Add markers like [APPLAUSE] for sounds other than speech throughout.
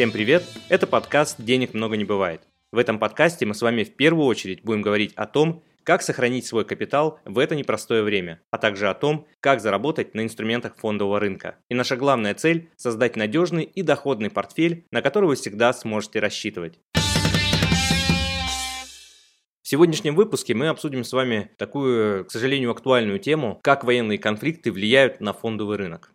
Всем привет! Это подкаст «Денег много не бывает». В этом подкасте мы с вами в первую очередь будем говорить о том, как сохранить свой капитал в это непростое время, а также о том, как заработать на инструментах фондового рынка. И наша главная цель – создать надежный и доходный портфель, на который вы всегда сможете рассчитывать. В сегодняшнем выпуске мы обсудим с вами такую, к сожалению, актуальную тему, как военные конфликты влияют на фондовый рынок.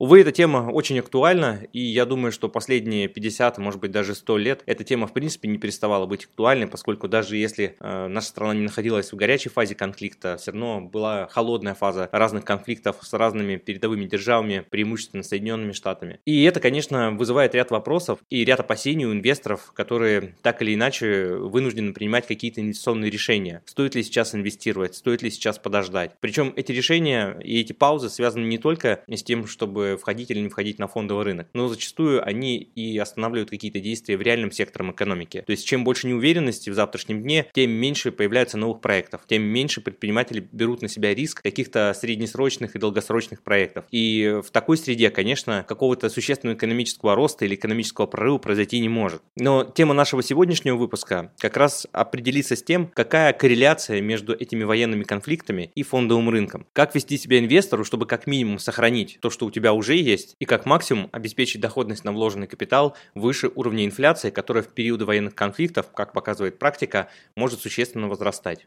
Увы, эта тема очень актуальна, и я думаю, что последние 50, может быть даже 100 лет эта тема в принципе не переставала быть актуальной, поскольку даже если э, наша страна не находилась в горячей фазе конфликта, все равно была холодная фаза разных конфликтов с разными передовыми державами, преимущественно Соединенными Штатами. И это, конечно, вызывает ряд вопросов и ряд опасений у инвесторов, которые так или иначе вынуждены принимать какие-то инвестиционные решения. Стоит ли сейчас инвестировать, стоит ли сейчас подождать. Причем эти решения и эти паузы связаны не только с тем, чтобы входить или не входить на фондовый рынок. Но зачастую они и останавливают какие-то действия в реальном секторе экономики. То есть чем больше неуверенности в завтрашнем дне, тем меньше появляется новых проектов, тем меньше предприниматели берут на себя риск каких-то среднесрочных и долгосрочных проектов. И в такой среде, конечно, какого-то существенного экономического роста или экономического прорыва произойти не может. Но тема нашего сегодняшнего выпуска как раз определится с тем, какая корреляция между этими военными конфликтами и фондовым рынком. Как вести себя инвестору, чтобы как минимум сохранить то, что у тебя уже есть, и как максимум обеспечить доходность на вложенный капитал выше уровня инфляции, которая в периоды военных конфликтов, как показывает практика, может существенно возрастать.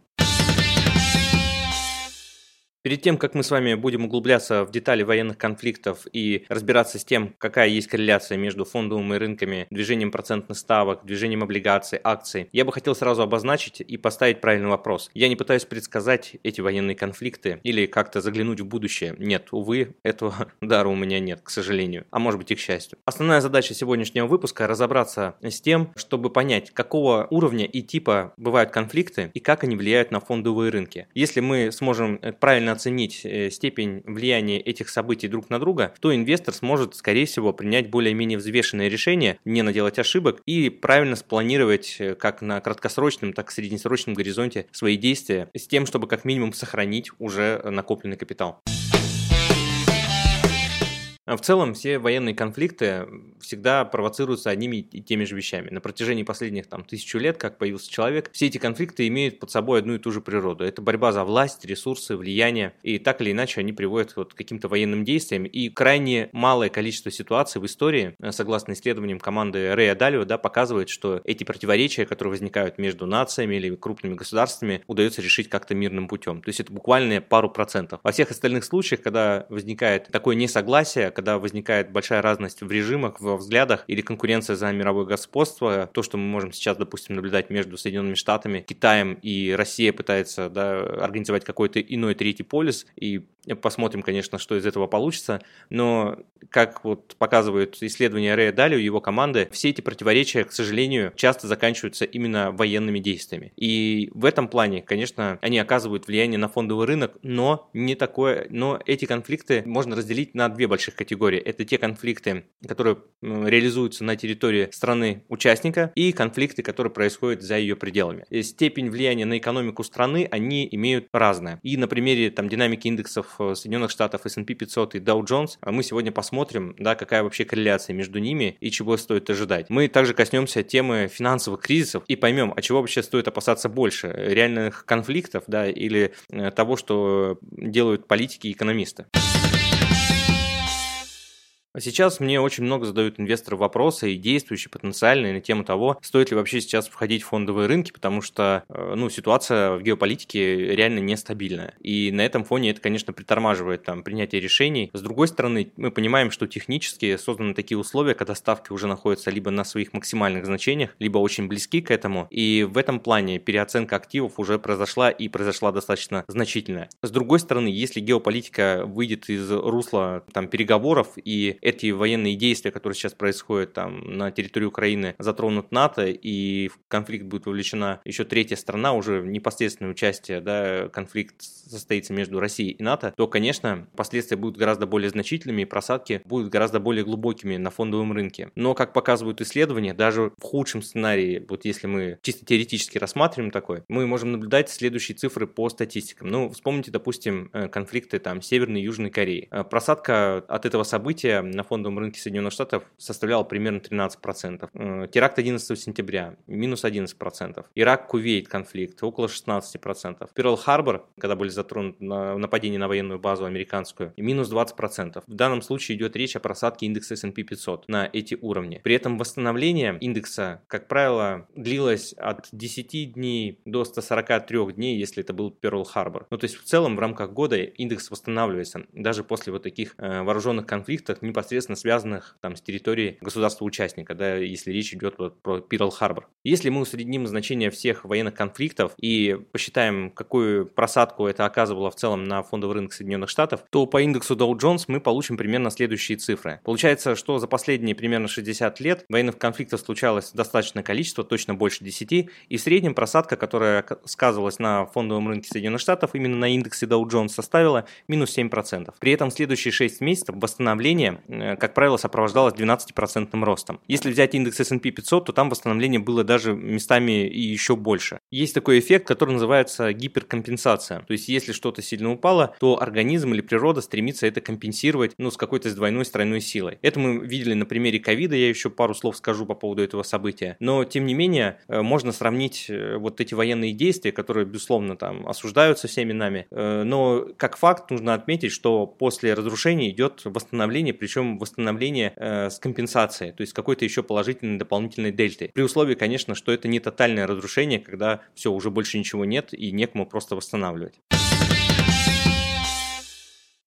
Перед тем, как мы с вами будем углубляться в детали военных конфликтов и разбираться с тем, какая есть корреляция между фондовыми рынками, движением процентных ставок, движением облигаций, акций, я бы хотел сразу обозначить и поставить правильный вопрос. Я не пытаюсь предсказать эти военные конфликты или как-то заглянуть в будущее. Нет, увы, этого [LAUGHS] дара у меня нет, к сожалению. А может быть и к счастью. Основная задача сегодняшнего выпуска – разобраться с тем, чтобы понять, какого уровня и типа бывают конфликты и как они влияют на фондовые рынки. Если мы сможем правильно оценить э, степень влияния этих событий друг на друга, то инвестор сможет, скорее всего, принять более-менее взвешенное решение, не наделать ошибок и правильно спланировать э, как на краткосрочном, так и среднесрочном горизонте свои действия с тем, чтобы как минимум сохранить уже накопленный капитал. А в целом все военные конфликты всегда провоцируются одними и теми же вещами. На протяжении последних там, тысячу лет, как появился человек, все эти конфликты имеют под собой одну и ту же природу. Это борьба за власть, ресурсы, влияние. И так или иначе они приводят вот к каким-то военным действиям. И крайне малое количество ситуаций в истории, э, согласно исследованиям команды Рэя Далио, да, показывает, что эти противоречия, которые возникают между нациями или крупными государствами, удается решить как-то мирным путем. То есть это буквально пару процентов. Во всех остальных случаях, когда возникает такое несогласие, когда возникает большая разность в режимах, во взглядах или конкуренция за мировое господство, то, что мы можем сейчас, допустим, наблюдать между Соединенными Штатами, Китаем и Россия пытается да, организовать какой-то иной третий полюс, и Посмотрим, конечно, что из этого получится. Но, как вот показывают исследования Рэя Далио и его команды, все эти противоречия, к сожалению, часто заканчиваются именно военными действиями. И в этом плане, конечно, они оказывают влияние на фондовый рынок, но не такое, но эти конфликты можно разделить на две больших категории. Это те конфликты, которые реализуются на территории страны-участника, и конфликты, которые происходят за ее пределами. И степень влияния на экономику страны, они имеют разное. И на примере там динамики индексов Э, Соединенных Штатов S&P 500 и Dow Jones, а мы сегодня посмотрим, да, какая вообще корреляция между ними и чего стоит ожидать. Мы также коснемся темы финансовых кризисов и поймем, а чего вообще стоит опасаться больше, реальных конфликтов, да, или э, того, что делают политики и экономисты. А сейчас мне очень много задают инвесторы вопросы и действующие, потенциальные на тему того, стоит ли вообще сейчас входить в фондовые рынки, потому что э, ну, ситуация в геополитике реально нестабильная. И на этом фоне это, конечно, притормаживает там, принятие решений. С другой стороны, мы понимаем, что технически созданы такие условия, когда ставки уже находятся либо на своих максимальных значениях, либо очень близки к этому. И в этом плане переоценка активов уже произошла и произошла достаточно значительная. С другой стороны, если геополитика выйдет из русла там, переговоров и эти военные действия, которые сейчас происходят там на территории Украины, затронут НАТО, и в конфликт будет вовлечена еще третья страна, уже непосредственное участие, да, конфликт состоится между Россией и НАТО, то, конечно, последствия будут гораздо более значительными, и просадки будут гораздо более глубокими на фондовом рынке. Но, как показывают исследования, даже в худшем сценарии, вот если мы чисто теоретически рассматриваем такой, мы можем наблюдать следующие цифры по статистикам. Ну, вспомните, допустим, э, конфликты там Северной и Южной Кореи. Э, просадка от этого события на фондовом рынке Соединенных Штатов составляла примерно 13%. Э, теракт 11 сентября – минус 11%. Ирак-Кувейт конфликт – около 16%. Перл-Харбор, когда были затронуты на нападение на военную базу американскую, минус 20%. В данном случае идет речь о просадке индекса S&P 500 на эти уровни. При этом восстановление индекса, как правило, длилось от 10 дней до 143 дней, если это был Перл-Харбор. Ну, то есть в целом в рамках года индекс восстанавливается, даже после вот таких э, вооруженных конфликтов, непосредственно связанных там с территорией государства-участника, да, если речь идет вот про Перл-Харбор. Если мы усредним значение всех военных конфликтов и посчитаем, какую просадку это оказывало в целом на фондовый рынок Соединенных Штатов, то по индексу Dow Jones мы получим примерно следующие цифры. Получается, что за последние примерно 60 лет военных конфликтов случалось достаточное количество, точно больше 10, и в среднем просадка, которая сказывалась на фондовом рынке Соединенных Штатов, именно на индексе Dow Jones составила минус 7%. При этом следующие 6 месяцев восстановление, как правило, сопровождалось 12% ростом. Если взять индекс S&P 500, то там восстановление было даже местами и еще больше. Есть такой эффект, который называется гиперкомпенсация. То есть, если что-то сильно упало, то организм или природа стремится это компенсировать ну, с какой-то двойной, тройной силой. Это мы видели на примере ковида, я еще пару слов скажу по поводу этого события. Но, тем не менее, э, можно сравнить э, вот эти военные действия, которые, безусловно, там осуждаются всеми нами. Но, как факт, нужно отметить, что после разрушения идет восстановление, причем восстановление э, с компенсацией, то есть какой-то еще положительной дополнительной дельты. При условии, конечно, что это не тотальное разрушение, когда все, уже больше ничего нет и некому просто восстанавливать.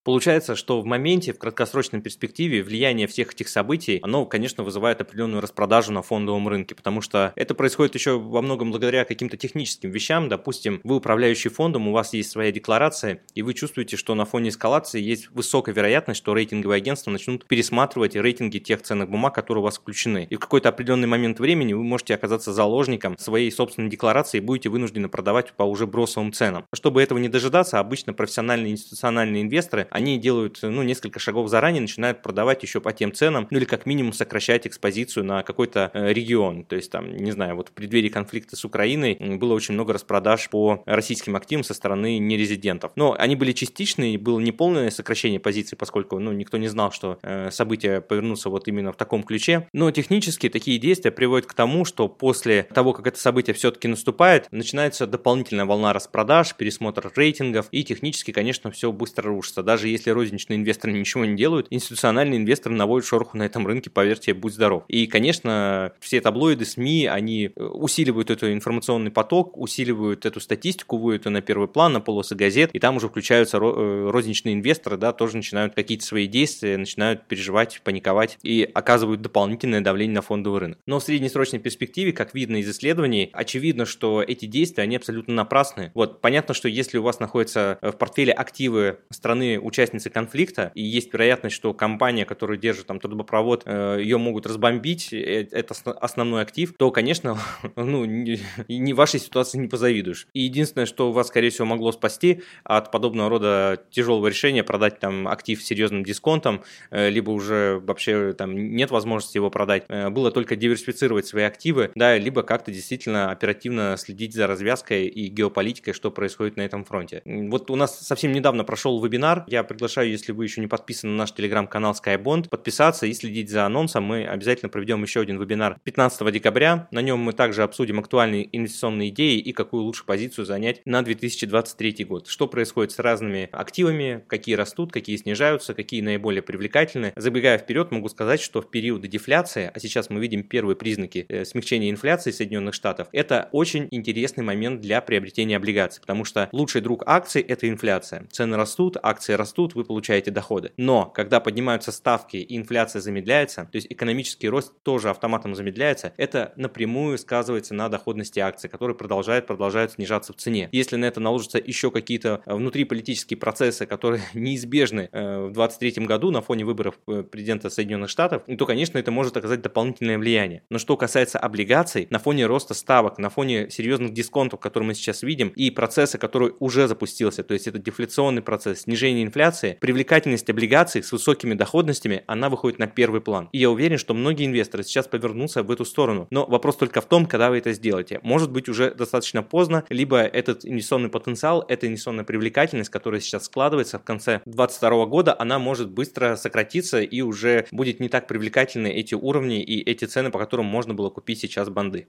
Получается, что в моменте, в краткосрочной перспективе, влияние всех этих событий, оно, конечно, вызывает определенную распродажу на фондовом рынке, потому что это происходит еще во многом благодаря каким-то техническим вещам. Допустим, вы управляющий фондом, у вас есть своя декларация, и вы чувствуете, что на фоне эскалации есть высокая вероятность, что рейтинговые агентства начнут пересматривать рейтинги тех ценных бумаг, которые у вас включены. И в какой-то определенный момент времени вы можете оказаться заложником своей собственной декларации и будете вынуждены продавать по уже бросовым ценам. Чтобы этого не дожидаться, обычно профессиональные институциональные инвесторы, они делают ну, несколько шагов заранее, начинают продавать еще по тем ценам, ну или как минимум сокращать экспозицию на какой-то э, регион. То есть там, не знаю, вот в преддверии конфликта с Украиной было очень много распродаж по российским активам со стороны нерезидентов. Но они были частичные, было не полное сокращение позиций, поскольку ну, никто не знал, что э, события повернутся вот именно в таком ключе. Но технически такие действия приводят к тому, что после того, как это событие все-таки наступает, начинается дополнительная волна распродаж, пересмотр рейтингов, и технически, конечно, все быстро рушится. Даже даже если розничные инвесторы ничего не делают, институциональные инвесторы наводят шороху на этом рынке, поверьте, будь здоров. И, конечно, все таблоиды, СМИ, они э, усиливают этот информационный поток, усиливают эту статистику, выводят ее на первый план, на полосы газет, и там уже включаются э, розничные инвесторы, да, тоже начинают какие-то свои действия, начинают переживать, паниковать и оказывают дополнительное давление на фондовый рынок. Но в среднесрочной перспективе, как видно из исследований, очевидно, что эти действия, они абсолютно напрасны. Вот, понятно, что если у вас находятся в портфеле активы страны участницы конфликта, и есть вероятность, что компания, которая держит там трубопровод, э, ее могут разбомбить, э, это основной актив, то, конечно, [LAUGHS] ну, не вашей ситуации не позавидуешь. И единственное, что вас, скорее всего, могло спасти от подобного рода тяжелого решения продать там актив с серьезным дисконтом, э, либо уже вообще там нет возможности его продать, было только диверсифицировать свои активы, да, либо как-то действительно оперативно следить за развязкой и геополитикой, что происходит на этом фронте. Вот у нас совсем недавно прошел вебинар, я приглашаю, если вы еще не подписаны на наш телеграм-канал SkyBond, подписаться и следить за анонсом. Мы обязательно проведем еще один вебинар 15 декабря. На нем мы также обсудим актуальные инвестиционные идеи и какую лучше позицию занять на 2023 год. Что происходит с разными активами, какие растут, какие снижаются, какие наиболее привлекательны. Забегая вперед, могу сказать, что в периоды дефляции, а сейчас мы видим первые признаки э, смягчения инфляции Соединенных Штатов, это очень интересный момент для приобретения облигаций, потому что лучший друг акций – это инфляция. Цены растут, акции растут, растут, вы получаете доходы. Но когда поднимаются ставки и инфляция замедляется, то есть экономический рост тоже автоматом замедляется, это напрямую сказывается на доходности акций, которые продолжают, продолжают снижаться в цене. Если на это наложатся еще какие-то э, внутриполитические процессы, которые [LAUGHS] неизбежны э, в 2023 году на фоне выборов э, президента Соединенных Штатов, то, конечно, это может оказать дополнительное влияние. Но что касается облигаций, на фоне роста ставок, на фоне серьезных дисконтов, которые мы сейчас видим, и процесса, который уже запустился, то есть это дефляционный процесс, снижение инфляции, инфляции, привлекательность облигаций с высокими доходностями, она выходит на первый план. И я уверен, что многие инвесторы сейчас повернутся в эту сторону. Но вопрос только в том, когда вы это сделаете. Может быть уже достаточно поздно, либо этот инвестиционный потенциал, эта инвестиционная привлекательность, которая сейчас складывается в конце 2022 года, она может быстро сократиться и уже будет не так привлекательны эти уровни и эти цены, по которым можно было купить сейчас банды.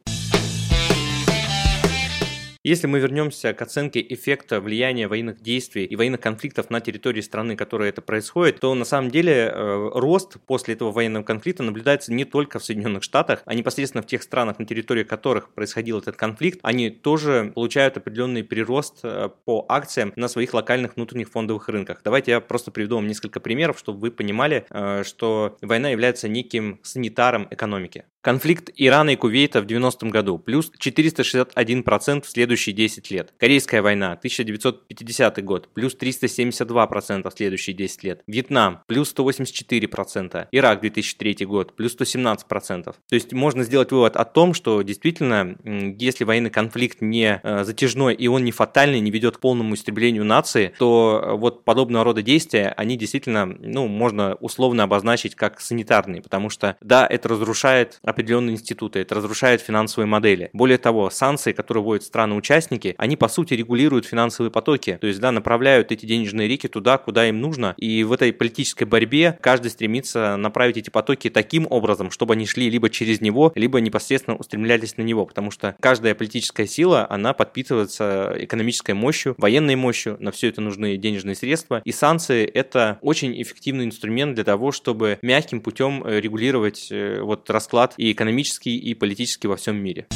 Если мы вернемся к оценке эффекта влияния военных действий и военных конфликтов на территории страны, которая это происходит, то на самом деле э, рост после этого военного конфликта наблюдается не только в Соединенных Штатах, а непосредственно в тех странах, на территории которых происходил этот конфликт, они тоже получают определенный прирост э, по акциям на своих локальных внутренних фондовых рынках. Давайте я просто приведу вам несколько примеров, чтобы вы понимали, э, что война является неким санитаром экономики. Конфликт Ирана и Кувейта в 90-м году, плюс 461% в следующие 10 лет. Корейская война, 1950 год, плюс 372% в следующие 10 лет. Вьетнам, плюс 184%. Ирак, 2003 год, плюс 117%. То есть можно сделать вывод о том, что действительно, если военный конфликт не э, затяжной и он не фатальный, не ведет к полному истреблению нации, то э, вот подобного рода действия, они действительно, ну, можно условно обозначить как санитарные, потому что, да, это разрушает определенные институты, это разрушает финансовые модели. Более того, санкции, которые вводят страны-участники, они по сути регулируют финансовые потоки, то есть да, направляют эти денежные реки туда, куда им нужно, и в этой политической борьбе каждый стремится направить эти потоки таким образом, чтобы они шли либо через него, либо непосредственно устремлялись на него, потому что каждая политическая сила, она подпитывается экономической мощью, военной мощью, на все это нужны денежные средства, и санкции это очень эффективный инструмент для того, чтобы мягким путем э, регулировать э, вот расклад и экономический, и политический во всем мире.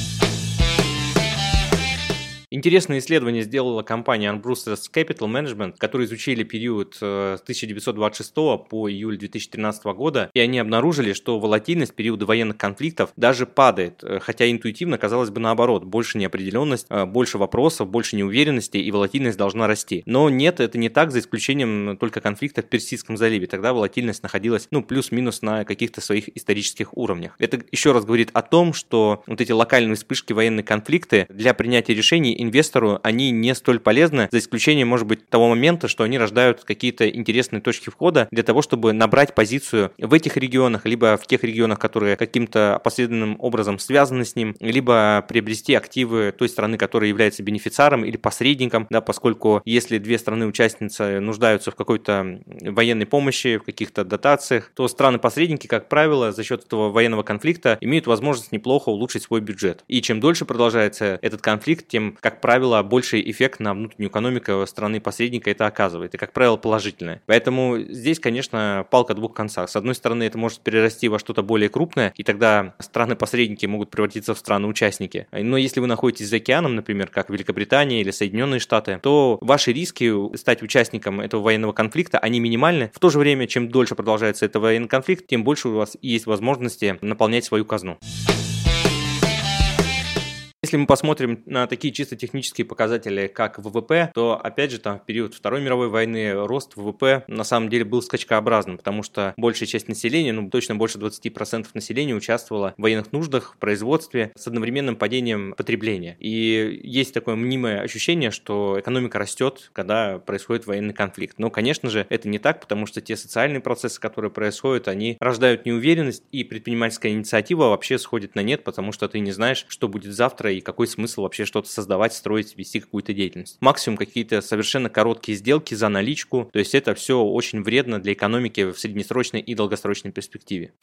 Интересное исследование сделала компания Unbrusters Capital Management, которые изучили период э, с 1926 по июль 2013 года, и они обнаружили, что волатильность периода военных конфликтов даже падает, э, хотя интуитивно казалось бы наоборот, больше неопределенность, э, больше вопросов, больше неуверенности, и волатильность должна расти. Но нет, это не так, за исключением только конфликта в Персидском заливе. Тогда волатильность находилась, ну, плюс-минус на каких-то своих исторических уровнях. Это еще раз говорит о том, что вот эти локальные вспышки военные конфликты для принятия решений инвестору они не столь полезны, за исключением, может быть, того момента, что они рождают какие-то интересные точки входа для того, чтобы набрать позицию в этих регионах, либо в тех регионах, которые каким-то опосредованным образом связаны с ним, либо приобрести активы той страны, которая является бенефициаром или посредником, да, поскольку если две страны-участницы нуждаются в какой-то военной помощи, в каких-то дотациях, то страны-посредники, как правило, за счет этого военного конфликта имеют возможность неплохо улучшить свой бюджет. И чем дольше продолжается этот конфликт, тем, как правило, больший эффект на внутреннюю экономику страны-посредника это оказывает, и, как правило, положительное. Поэтому здесь, конечно, палка двух концах. С одной стороны, это может перерасти во что-то более крупное, и тогда страны-посредники могут превратиться в страны-участники. Но если вы находитесь за океаном, например, как Великобритания или Соединенные Штаты, то ваши риски стать участником этого военного конфликта, они минимальны. В то же время, чем дольше продолжается этот военный конфликт, тем больше у вас есть возможности наполнять свою казну. Если мы посмотрим на такие чисто технические показатели, как ВВП, то, опять же, там в период Второй мировой войны рост ВВП на самом деле был скачкообразным, потому что большая часть населения, ну точно больше 20% населения участвовала в военных нуждах, в производстве с одновременным падением потребления. И есть такое мнимое ощущение, что экономика растет, когда происходит военный конфликт. Но, конечно же, это не так, потому что те социальные процессы, которые происходят, они рождают неуверенность, и предпринимательская инициатива вообще сходит на нет, потому что ты не знаешь, что будет завтра и какой смысл вообще что-то создавать, строить, вести какую-то деятельность. Максимум какие-то совершенно короткие сделки за наличку, то есть это все очень вредно для экономики в среднесрочной и долгосрочной перспективе.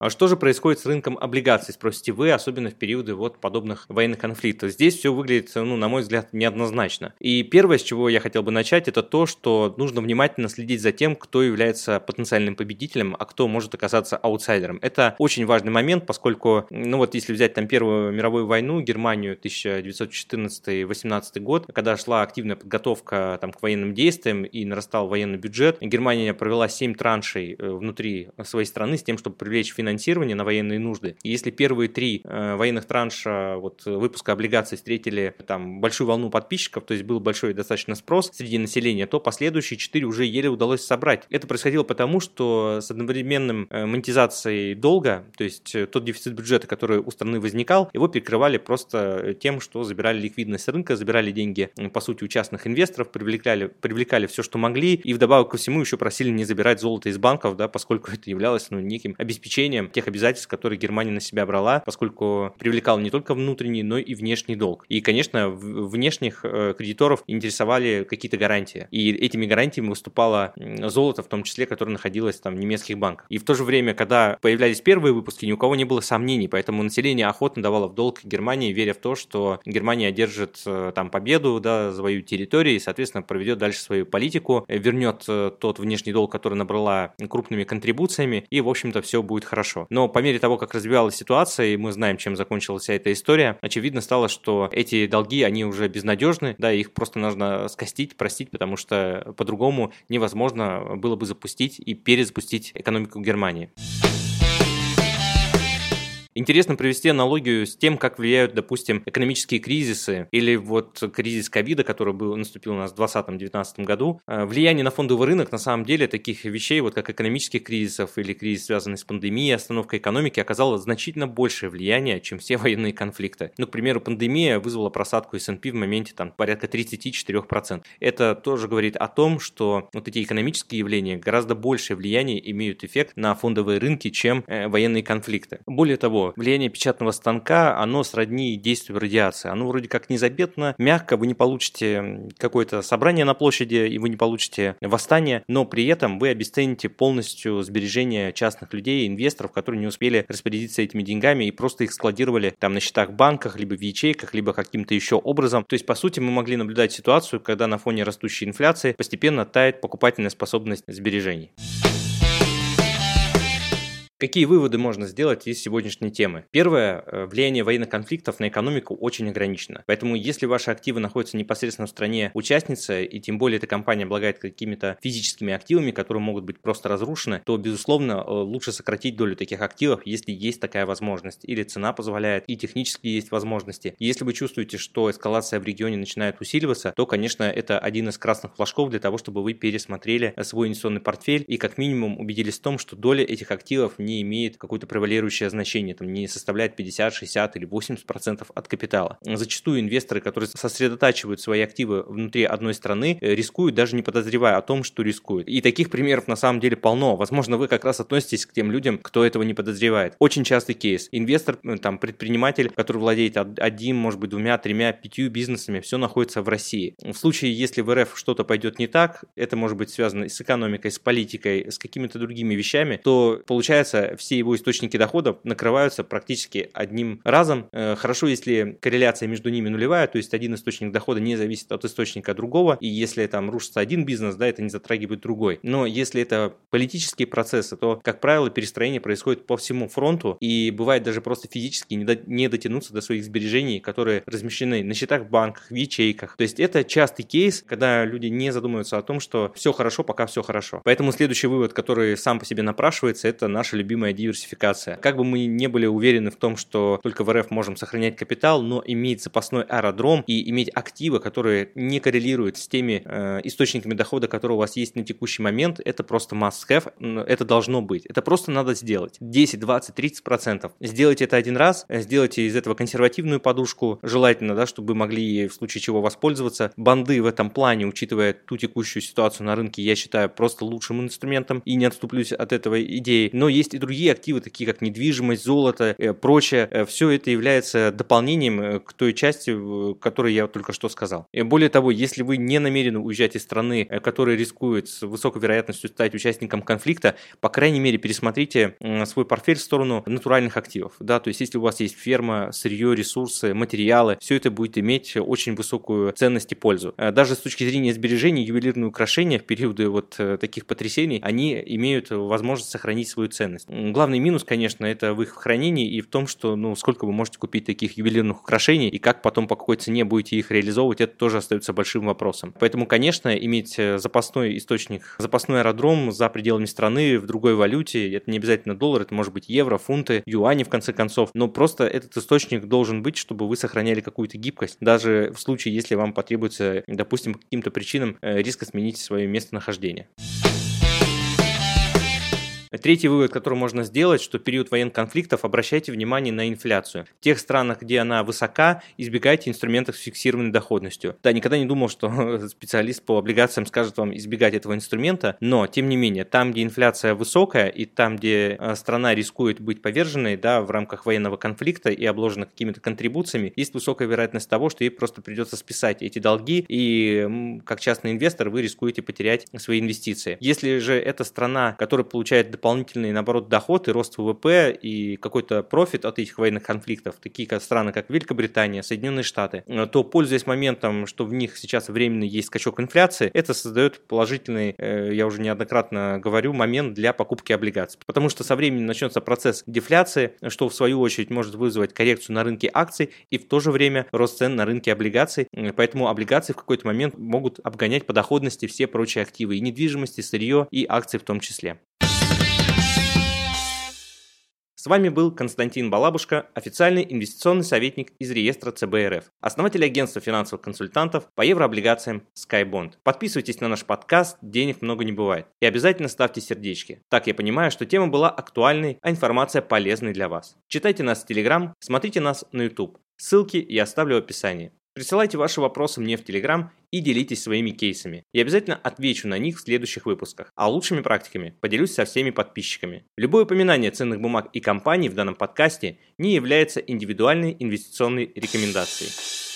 А что же происходит с рынком облигаций, спросите вы, особенно в периоды вот подобных военных конфликтов? Здесь все выглядит, ну, на мой взгляд, неоднозначно. И первое, с чего я хотел бы начать, это то, что нужно внимательно следить за тем, кто является потенциальным победителем, а кто может оказаться аутсайдером. Это очень важный момент, поскольку, ну вот если взять там Первую мировую войну, Германию 1914-18 год, когда шла активная подготовка там к военным действиям и нарастал военный бюджет, Германия провела 7 траншей э, внутри своей страны с тем, чтобы привлечь финансирование финансирование на военные нужды. И если первые три э, военных транша вот, выпуска облигаций встретили там большую волну подписчиков, то есть был большой достаточно спрос среди населения, то последующие четыре уже еле удалось собрать. Это происходило потому, что с одновременным э, монетизацией долга, то есть э, тот дефицит бюджета, который у страны возникал, его перекрывали просто тем, что забирали ликвидность рынка, забирали деньги, по сути, у частных инвесторов, привлекали, привлекали все, что могли, и вдобавок ко всему еще просили не забирать золото из банков, да, поскольку это являлось ну, неким обеспечением тех обязательств, которые Германия на себя брала, поскольку привлекал не только внутренний, но и внешний долг. И, конечно, внешних э, кредиторов интересовали какие-то гарантии. И этими гарантиями выступало золото, в том числе, которое находилось там в немецких банках. И в то же время, когда появлялись первые выпуски, ни у кого не было сомнений, поэтому население охотно давало в долг Германии, веря в то, что Германия одержит э, там победу, да, свою территорию и, соответственно, проведет дальше свою политику, вернет э, тот внешний долг, который набрала крупными контрибуциями, и, в общем-то, все будет хорошо. Но по мере того, как развивалась ситуация, и мы знаем, чем закончилась вся эта история, очевидно стало, что эти долги, они уже безнадежны, да, их просто нужно скостить, простить, потому что по-другому невозможно было бы запустить и перезапустить экономику Германии. Интересно привести аналогию с тем, как влияют, допустим, экономические кризисы или вот кризис ковида, который был, наступил у нас в 2020-2019 году. Э, влияние на фондовый рынок, на самом деле, таких вещей, вот как экономических кризисов или кризис, связанный с пандемией, остановкой экономики, оказало значительно большее влияние, чем все [LAUGHS] военные конфликты. Ну, к примеру, пандемия вызвала просадку S&P в моменте там порядка 34%. Это тоже говорит о том, что вот эти экономические явления гораздо большее влияние имеют эффект на фондовые рынки, чем э, военные конфликты. Более того, влияние печатного станка, оно сродни действию радиации. Оно вроде как незаметно, мягко, вы не получите какое-то собрание на площади, и вы не получите восстание, но при этом вы обесцените полностью сбережения частных людей, инвесторов, которые не успели распорядиться этими деньгами и просто их складировали там на счетах в банках, либо в ячейках, либо каким-то еще образом. То есть, по сути, мы могли наблюдать ситуацию, когда на фоне растущей инфляции постепенно тает покупательная способность сбережений. Какие выводы можно сделать из сегодняшней темы? Первое, э, влияние военных конфликтов на экономику очень ограничено. Поэтому если ваши активы находятся непосредственно в стране участницы, и тем более эта компания облагает какими-то физическими активами, которые могут быть просто разрушены, то, безусловно, э, лучше сократить долю таких активов, если есть такая возможность, или цена позволяет, и технически есть возможности. Если вы чувствуете, что эскалация в регионе начинает усиливаться, то, конечно, это один из красных флажков для того, чтобы вы пересмотрели свой инвестиционный портфель и как минимум убедились в том, что доля этих активов не имеет какое-то превалирующее значение, там не составляет 50, 60 или 80 процентов от капитала. Зачастую инвесторы, которые сосредотачивают свои активы внутри одной страны, э, рискуют даже не подозревая о том, что рискуют. И таких примеров на самом деле полно. Возможно, вы как раз относитесь к тем людям, кто этого не подозревает. Очень частый кейс. Инвестор, э, там, предприниматель, который владеет одним, может быть, двумя, тремя, пятью бизнесами, все находится в России. В случае, если в РФ что-то пойдет не так, это может быть связано с экономикой, с политикой, с какими-то другими вещами, то получается все его источники доходов накрываются практически одним разом. Э, хорошо, если корреляция между ними нулевая, то есть один источник дохода не зависит от источника другого, и если там рушится один бизнес, да, это не затрагивает другой. Но если это политические процессы, то, как правило, перестроение происходит по всему фронту, и бывает даже просто физически не, до, не дотянуться до своих сбережений, которые размещены на счетах в банках, в ячейках. То есть это частый кейс, когда люди не задумываются о том, что все хорошо, пока все хорошо. Поэтому следующий вывод, который сам по себе напрашивается, это наша любимая любимая диверсификация. Как бы мы не были уверены в том, что только в РФ можем сохранять капитал, но иметь запасной аэродром и иметь активы, которые не коррелируют с теми э, источниками дохода, которые у вас есть на текущий момент, это просто must-have, это должно быть. Это просто надо сделать. 10, 20, 30 процентов. Сделайте это один раз, сделайте из этого консервативную подушку, желательно, да, чтобы вы могли в случае чего воспользоваться. Банды в этом плане, учитывая ту текущую ситуацию на рынке, я считаю просто лучшим инструментом и не отступлюсь от этого идеи. Но есть и другие активы, такие как недвижимость, золото, э, прочее, э, все это является дополнением э, к той части, которую я только что сказал. Более того, если вы не намерены уезжать из страны, которая рискует с высокой вероятностью стать участником конфликта, по крайней мере, пересмотрите свой портфель в сторону натуральных активов. Да, то есть, если у вас есть ферма, сырье, ресурсы, материалы, все это будет иметь очень высокую ценность и пользу. Даже с точки зрения сбережений, ювелирные украшения в периоды вот таких потрясений, они имеют возможность сохранить свою ценность. Ценность. Главный минус, конечно, это в их хранении и в том, что, ну, сколько вы можете купить таких ювелирных украшений и как потом по какой цене будете их реализовывать, это тоже остается большим вопросом. Поэтому, конечно, иметь э, запасной источник, запасной аэродром за пределами страны в другой валюте, это не обязательно доллар, это может быть евро, фунты, юани, в конце концов, но просто этот источник должен быть, чтобы вы сохраняли какую-то гибкость, даже в случае, если вам потребуется, допустим, каким-то причинам э, резко сменить свое местонахождение. Третий вывод, который можно сделать, что период военных конфликтов обращайте внимание на инфляцию. В тех странах, где она высока, избегайте инструментов с фиксированной доходностью. Да, никогда не думал, что [LAUGHS] специалист по облигациям скажет вам избегать этого инструмента, но, тем не менее, там, где инфляция высокая и там, где э, страна рискует быть поверженной да, в рамках военного конфликта и обложена какими-то контрибуциями, есть высокая вероятность того, что ей просто придется списать эти долги, и как частный инвестор вы рискуете потерять свои инвестиции. Если же это страна, которая получает дополнительный, наоборот, доход и рост ВВП и какой-то профит от этих военных конфликтов, такие как страны, как Великобритания, Соединенные Штаты, э, то, пользуясь моментом, что в них сейчас временно есть скачок инфляции, это создает положительный, э, я уже неоднократно говорю, момент для покупки облигаций. Потому что со временем начнется процесс дефляции, что в свою очередь может вызвать коррекцию на рынке акций и в то же время рост цен на рынке облигаций. Поэтому облигации в какой-то момент могут обгонять по доходности все прочие активы и недвижимости, сырье и акции в том числе. С вами был Константин Балабушка, официальный инвестиционный советник из реестра ЦБРФ, основатель агентства финансовых консультантов по еврооблигациям SkyBond. Подписывайтесь на наш подкаст «Денег много не бывает» и обязательно ставьте сердечки. Так я понимаю, что тема была актуальной, а информация полезной для вас. Читайте нас в Telegram, смотрите нас на YouTube. Ссылки я оставлю в описании. Присылайте ваши вопросы мне в Телеграм и делитесь своими кейсами. Я обязательно отвечу на них в следующих выпусках. А лучшими практиками поделюсь со всеми подписчиками. Любое упоминание ценных бумаг и компаний в данном подкасте не является индивидуальной инвестиционной рекомендацией.